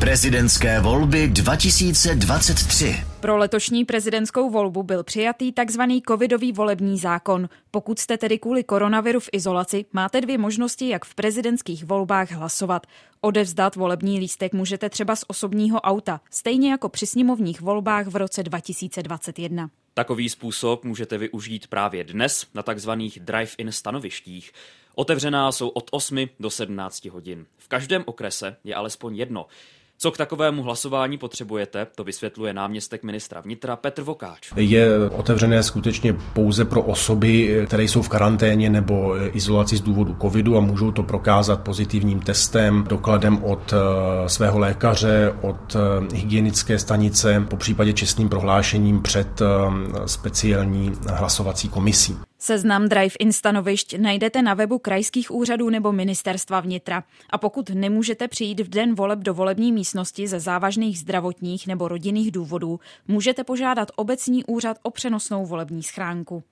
Prezidentské volby 2023. Pro letošní prezidentskou volbu byl přijatý tzv. covidový volební zákon. Pokud jste tedy kvůli koronaviru v izolaci, máte dvě možnosti, jak v prezidentských volbách hlasovat. Odevzdat volební lístek můžete třeba z osobního auta, stejně jako při sněmovních volbách v roce 2021. Takový způsob můžete využít právě dnes na takzvaných drive-in stanovištích. Otevřená jsou od 8 do 17 hodin. V každém okrese je alespoň jedno. Co k takovému hlasování potřebujete, to vysvětluje náměstek ministra vnitra Petr Vokáč. Je otevřené skutečně pouze pro osoby, které jsou v karanténě nebo izolaci z důvodu covidu a můžou to prokázat pozitivním testem, dokladem od eh, svého lékaře, od eh, hygienické stanice, po případě čestným prohlášením před eh, speciální hlasovací komisí. Seznam drive-in stanovišť najdete na webu krajských úřadů nebo ministerstva vnitra. A pokud nemůžete přijít v den voleb do volební místnosti ze závažných zdravotních nebo rodinných důvodů, můžete požádat obecní úřad o přenosnou volební schránku.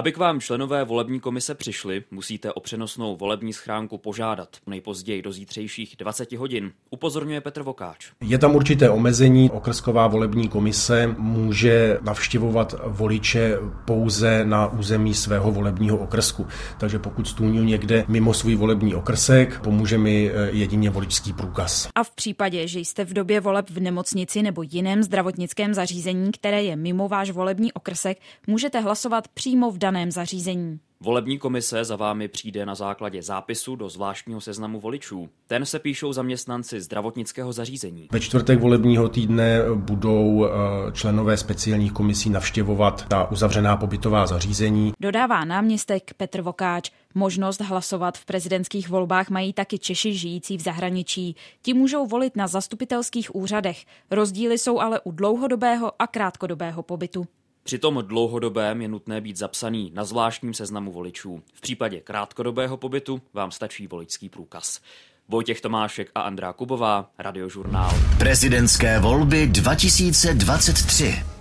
Aby k vám členové volební komise přišli, musíte o přenosnou volební schránku požádat nejpozději do zítřejších 20 hodin, upozorňuje Petr Vokáč. Je tam určité omezení. Okrsková volební komise může navštěvovat voliče pouze na území svého volebního okrsku. Takže pokud stůňu někde mimo svůj volební okrsek, pomůže mi eh, jedině voličský průkaz. A v případě, že jste v době voleb v nemocnici nebo jiném zdravotnickém zařízení, které je mimo váš volební okrsek, můžete hlasovat přímo v daném zařízení. Volební komise za vámi přijde na základě zápisu do zvláštního seznamu voličů. Ten se píšou zaměstnanci zdravotnického zařízení. Ve čtvrtek volebního týdne budou eh, členové speciálních komisí navštěvovat ta uzavřená pobytová zařízení. Dodává náměstek Petr Vokáč. Možnost hlasovat v prezidentských volbách mají taky Češi žijící v zahraničí. Ti můžou volit na zastupitelských úřadech. Rozdíly jsou ale u dlouhodobého a krátkodobého pobytu. Při tom dlouhodobém je nutné být zapsaný na zvláštním seznamu voličů. V případě krátkodobého pobytu vám stačí voličský průkaz. Vojtěch Tomášek a Andrá Kubová, Radiožurnál. Prezidentské volby 2023.